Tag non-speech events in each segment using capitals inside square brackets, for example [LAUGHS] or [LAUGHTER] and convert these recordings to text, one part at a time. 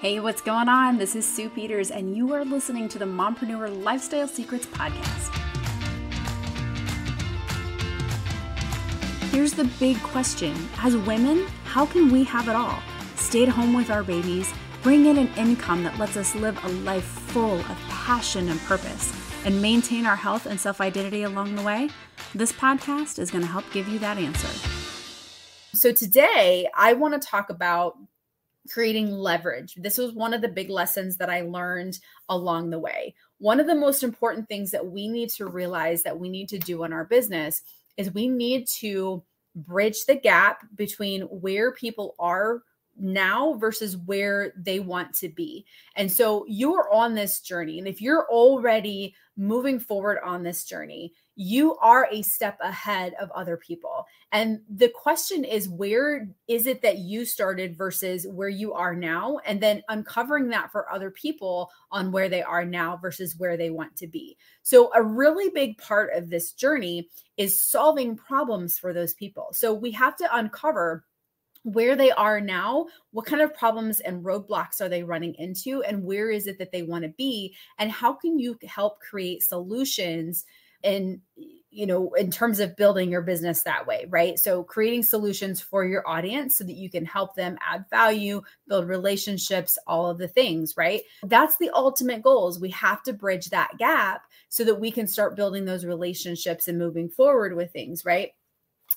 Hey, what's going on? This is Sue Peters, and you are listening to the Mompreneur Lifestyle Secrets Podcast. Here's the big question As women, how can we have it all? Stay at home with our babies, bring in an income that lets us live a life full of passion and purpose, and maintain our health and self identity along the way? This podcast is going to help give you that answer. So, today I want to talk about creating leverage. This was one of the big lessons that I learned along the way. One of the most important things that we need to realize that we need to do in our business is we need to bridge the gap between where people are now versus where they want to be. And so you're on this journey. And if you're already moving forward on this journey, you are a step ahead of other people. And the question is, where is it that you started versus where you are now? And then uncovering that for other people on where they are now versus where they want to be. So, a really big part of this journey is solving problems for those people. So, we have to uncover where they are now, what kind of problems and roadblocks are they running into, and where is it that they want to be, and how can you help create solutions in you know in terms of building your business that way right? So creating solutions for your audience so that you can help them add value build relationships all of the things right? That's the ultimate goals we have to bridge that gap so that we can start building those relationships and moving forward with things right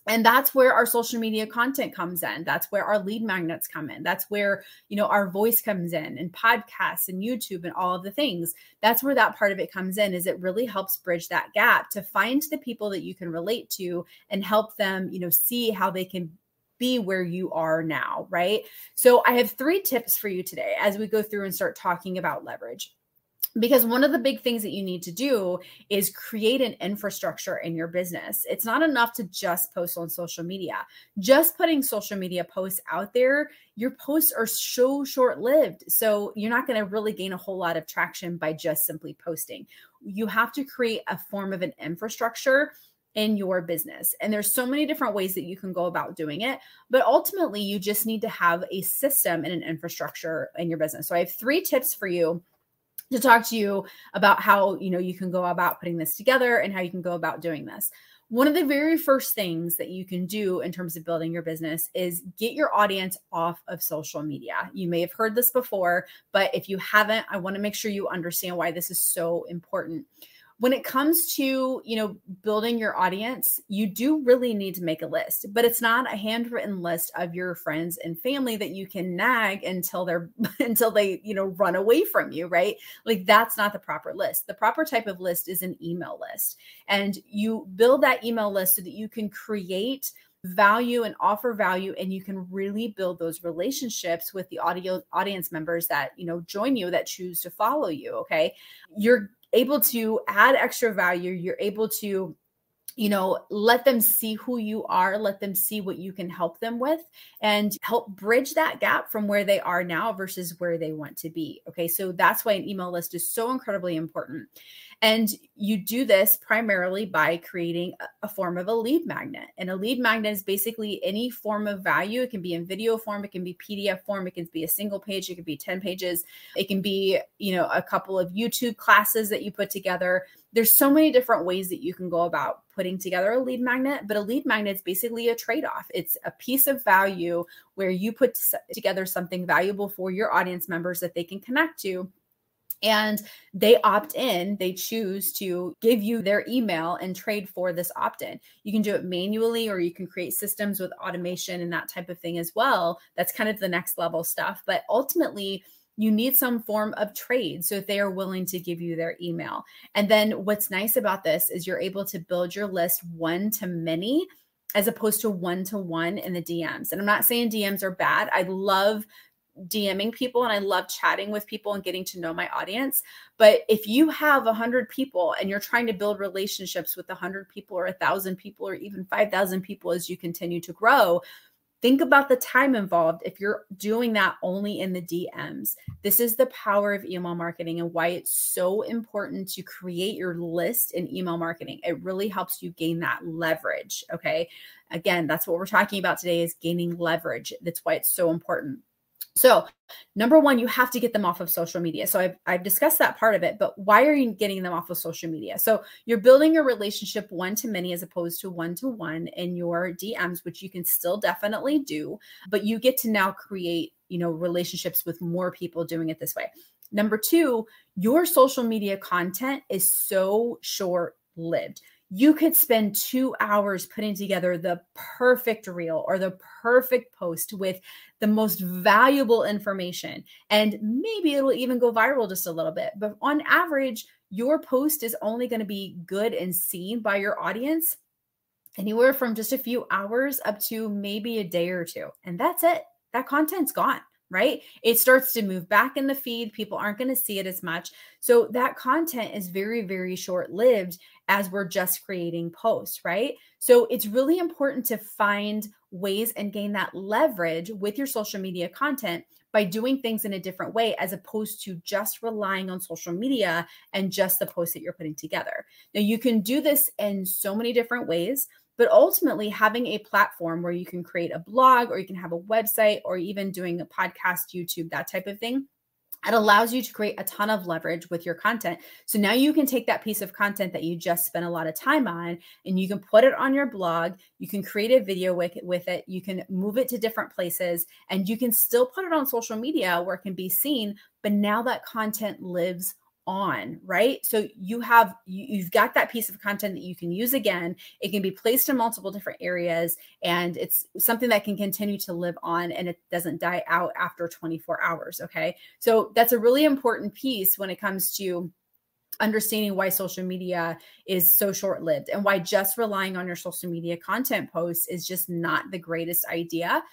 and that's where our social media content comes in. That's where our lead magnets come in. That's where you know our voice comes in and podcasts and youtube and all of the things. That's where that part of it comes in is it really helps bridge that gap to find the people that you can relate to and help them you know see how they can be where you are now right? So i have three tips for you today as we go through and start talking about leverage because one of the big things that you need to do is create an infrastructure in your business. It's not enough to just post on social media. Just putting social media posts out there, your posts are so short lived. So you're not going to really gain a whole lot of traction by just simply posting. You have to create a form of an infrastructure in your business. And there's so many different ways that you can go about doing it, but ultimately you just need to have a system and an infrastructure in your business. So I have 3 tips for you to talk to you about how you know you can go about putting this together and how you can go about doing this one of the very first things that you can do in terms of building your business is get your audience off of social media. You may have heard this before, but if you haven't, I want to make sure you understand why this is so important when it comes to you know building your audience you do really need to make a list but it's not a handwritten list of your friends and family that you can nag until they're [LAUGHS] until they you know run away from you right? Like that's not the proper list. The proper type of list is an email list. And you build that email list so that you can create value and offer value and you can really build those relationships with the audio audience members that you know join you that choose to follow you okay? You're able to add extra value. You're able to you know, let them see who you are, let them see what you can help them with, and help bridge that gap from where they are now versus where they want to be. Okay. So that's why an email list is so incredibly important. And you do this primarily by creating a form of a lead magnet. And a lead magnet is basically any form of value. It can be in video form, it can be PDF form, it can be a single page, it can be 10 pages, it can be, you know, a couple of YouTube classes that you put together. There's so many different ways that you can go about putting together a lead magnet, but a lead magnet is basically a trade off. It's a piece of value where you put together something valuable for your audience members that they can connect to and they opt in they choose to give you their email and trade for this opt-in you can do it manually or you can create systems with automation and that type of thing as well that's kind of the next level stuff but ultimately you need some form of trade so they are willing to give you their email and then what's nice about this is you're able to build your list one to many as opposed to one to one in the DMs. And I'm not saying DMs are bad. I love DMing people and I love chatting with people and getting to know my audience. But if you have a hundred people and you're trying to build relationships with a hundred people or a thousand people or even 5,000 people as you continue to grow, think about the time involved if you're doing that only in the DMs. This is the power of email marketing and why it's so important to create your list in email marketing. It really helps you gain that leverage. Okay. Again, that's what we're talking about today is gaining leverage. That's why it's so important. So, number one, you have to get them off of social media. So, I've, I've discussed that part of it, but why are you getting them off of social media? So, you're building a relationship one to many as opposed to one to one in your DMs, which you can still definitely do, but you get to now create, you know, relationships with more people doing it this way. Number two, your social media content is so short lived you could spend two hours putting together the perfect reel or the perfect post with the most valuable information. And maybe it'll even go viral just a little bit. But on average, your post is only going to be good and seen by your audience anywhere from just a few hours up to maybe a day or two. And that's it. That content's gone right? It starts to move back in the feed. People aren't going to see it as much. So that content is very, very short lived as we're just creating posts, right? So it's really important to find ways and gain that leverage with your social media content by doing things in a different way as opposed to just relying on social media and just the posts that you're putting together. Now, you can do this in so many different ways. But ultimately, having a platform where you can create a blog or you can have a website or even doing a podcast, YouTube, that type of thing, it allows you to create a ton of leverage with your content. So now you can take that piece of content that you just spent a lot of time on and you can put it on your blog. You can create a video with, with it. You can move it to different places and you can still put it on social media where it can be seen. But now that content lives on right? So you have you, you've got that piece of content that you can use again. It can be placed in multiple different areas and it's something that can continue to live on and it doesn't die out after 24 hours okay? So that's a really important piece when it comes to understanding why social media is so short lived and why just relying on your social media content posts is just not the greatest idea.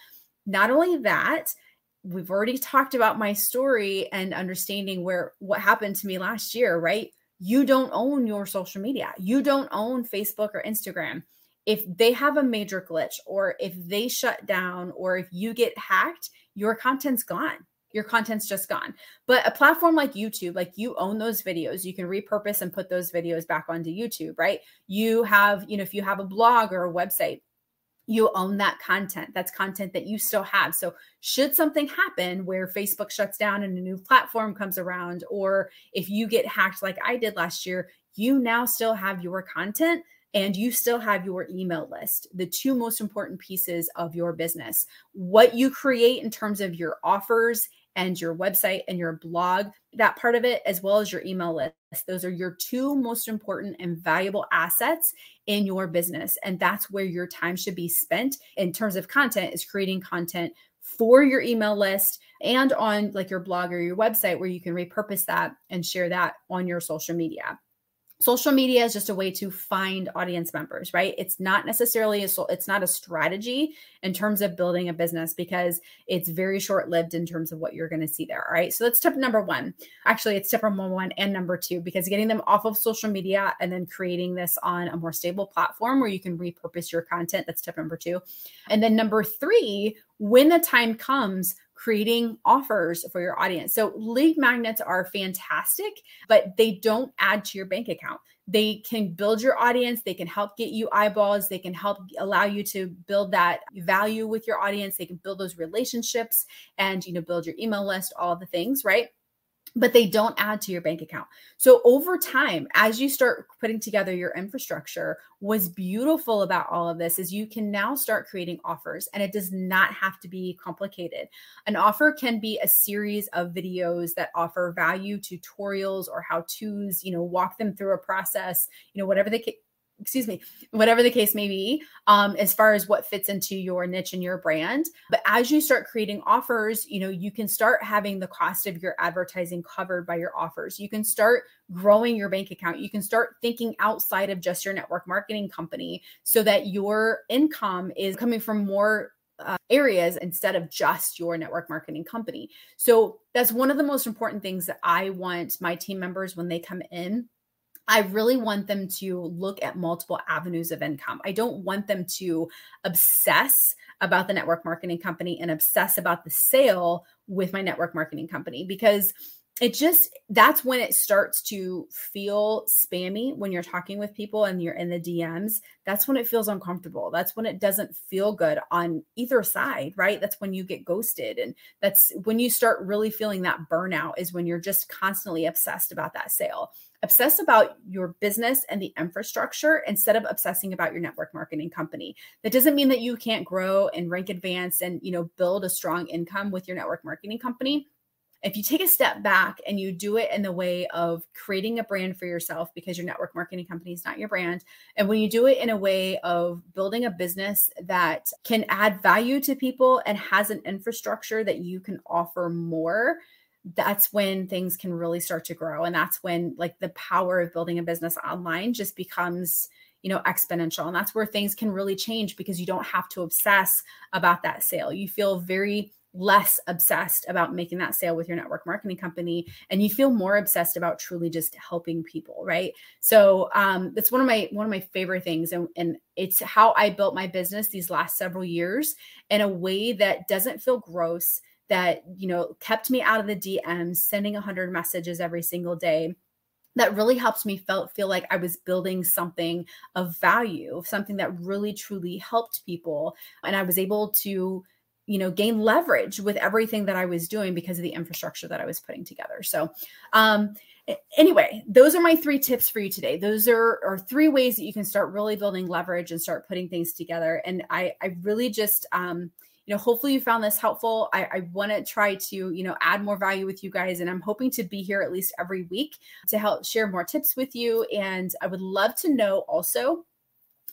Not only that we've already talked about my story and understanding where what happened to me last year, right? You don't own your social media. You don't own Facebook or Instagram. If they have a major glitch or if they shut down or if you get hacked, your content's gone. Your content's just gone. But a platform like YouTube, like you own those videos, you can repurpose and put those videos back onto YouTube, right? You have, you know, if you have a blog or a website, you own that content. That's content that you still have. So, should something happen where Facebook shuts down and a new platform comes around, or if you get hacked like I did last year, you now still have your content and you still have your email list, the two most important pieces of your business. What you create in terms of your offers and your website and your blog, that part of it, as well as your email list. Those are your two most important and valuable assets in your business. And that's where your time should be spent in terms of content, is creating content for your email list and on like your blog or your website where you can repurpose that and share that on your social media social media is just a way to find audience members right? It's not necessarily a it's not a strategy in terms of building a business because it's very short lived in terms of what you're going to see there all right? So that's tip number one. Actually it's tip number one and number two because getting them off of social media and then creating this on a more stable platform where you can repurpose your content that's tip number two. And then number three when the time comes creating offers for your audience. So lead magnets are fantastic, but they don't add to your bank account. They can build your audience, they can help get you eyeballs, they can help allow you to build that value with your audience, they can build those relationships and you know build your email list, all the things, right? But they don't add to your bank account. So over time, as you start putting together your infrastructure, what's beautiful about all of this is you can now start creating offers and it does not have to be complicated. An offer can be a series of videos that offer value tutorials or how to's, you know, walk them through a process, you know, whatever they excuse me, whatever the case may be, um, as far as what fits into your niche and your brand. But as you start creating offers, you know, you can start having the cost of your advertising covered by your offers. You can start growing your bank account. You can start thinking outside of just your network marketing company so that your income is coming from more uh, areas instead of just your network marketing company. So that's one of the most important things that I want my team members when they come in I really want them to look at multiple avenues of income. I don't want them to obsess about the network marketing company and obsess about the sale with my network marketing company because it just that's when it starts to feel spammy when you're talking with people and you're in the DMs. That's when it feels uncomfortable. That's when it doesn't feel good on either side, right? That's when you get ghosted. And that's when you start really feeling that burnout, is when you're just constantly obsessed about that sale. Obsess about your business and the infrastructure instead of obsessing about your network marketing company. That doesn't mean that you can't grow and rank advance and you know build a strong income with your network marketing company if you take a step back and you do it in the way of creating a brand for yourself because your network marketing company is not your brand and when you do it in a way of building a business that can add value to people and has an infrastructure that you can offer more that's when things can really start to grow. And that's when like the power of building a business online just becomes you know exponential. And that's where things can really change because you don't have to obsess about that sale. You feel very less obsessed about making that sale with your network marketing company and you feel more obsessed about truly just helping people right so um that's one of my one of my favorite things and and it's how i built my business these last several years in a way that doesn't feel gross that you know kept me out of the dms sending 100 messages every single day that really helps me felt feel like I was building something of value, something that really truly helped people. And I was able to you know gain leverage with everything that i was doing because of the infrastructure that i was putting together. So um anyway those are my three tips for you today. Those are, are three ways that you can start really building leverage and start putting things together. And i i really just um you know hopefully you found this helpful. I, I want to try to you know add more value with you guys and i'm hoping to be here at least every week to help share more tips with you. And i would love to know also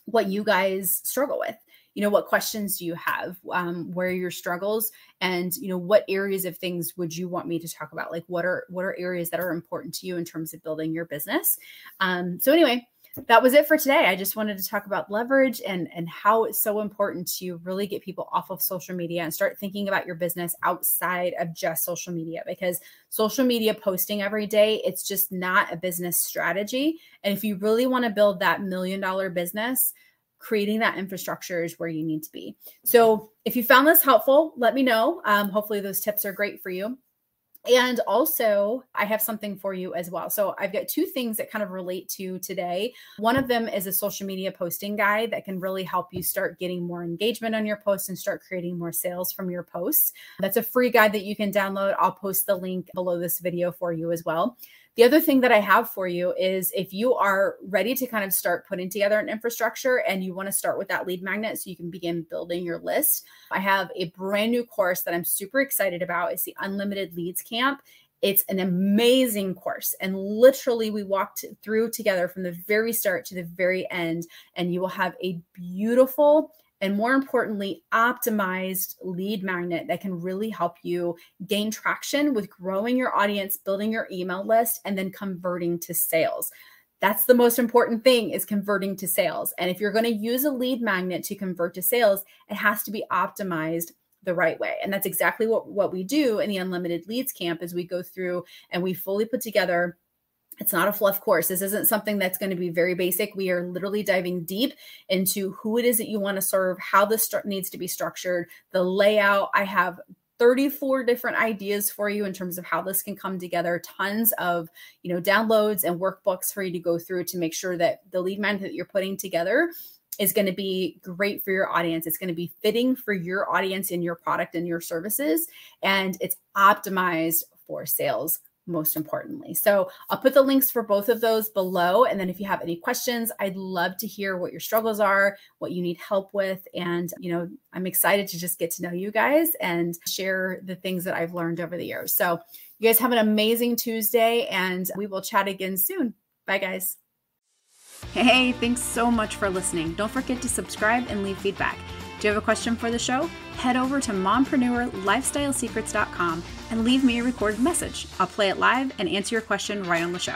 what you guys struggle with you know what questions do you have um, where are your struggles and you know what areas of things would you want me to talk about like what are what are areas that are important to you in terms of building your business um, so anyway that was it for today. I just wanted to talk about leverage and and how it's so important to really get people off of social media and start thinking about your business outside of just social media because social media posting every day it's just not a business strategy. And if you really want to build that million dollar business, creating that infrastructure is where you need to be. So, if you found this helpful, let me know. Um, hopefully, those tips are great for you. And also, I have something for you as well. So, I've got two things that kind of relate to today. One of them is a social media posting guide that can really help you start getting more engagement on your posts and start creating more sales from your posts. That's a free guide that you can download. I'll post the link below this video for you as well. The other thing that I have for you is if you are ready to kind of start putting together an infrastructure and you want to start with that lead magnet so you can begin building your list, I have a brand new course that I'm super excited about. It's the Unlimited Leads Camp. It's an amazing course. And literally, we walked through together from the very start to the very end, and you will have a beautiful and more importantly, optimized lead magnet that can really help you gain traction with growing your audience, building your email list, and then converting to sales. That's the most important thing is converting to sales. And if you're going to use a lead magnet to convert to sales, it has to be optimized the right way. And that's exactly what, what we do in the Unlimited Leads Camp is we go through and we fully put together it's not a fluff course. This isn't something that's going to be very basic. We are literally diving deep into who it is that you want to serve, how this needs to be structured, the layout. I have 34 different ideas for you in terms of how this can come together tons of you know downloads and workbooks for you to go through to make sure that the lead magnet that you're putting together is going to be great for your audience it's going to be fitting for your audience and your product and your services and it's optimized for sales most importantly. So I'll put the links for both of those below. And then if you have any questions, I'd love to hear what your struggles are, what you need help with. And, you know, I'm excited to just get to know you guys and share the things that I've learned over the years. So you guys have an amazing Tuesday and we will chat again soon. Bye, guys. Hey, thanks so much for listening. Don't forget to subscribe and leave feedback. Do you have a question for the show? Head over to mompreneurlifestylesecrets.com and leave me a recorded message. I'll play it live and answer your question right on the show.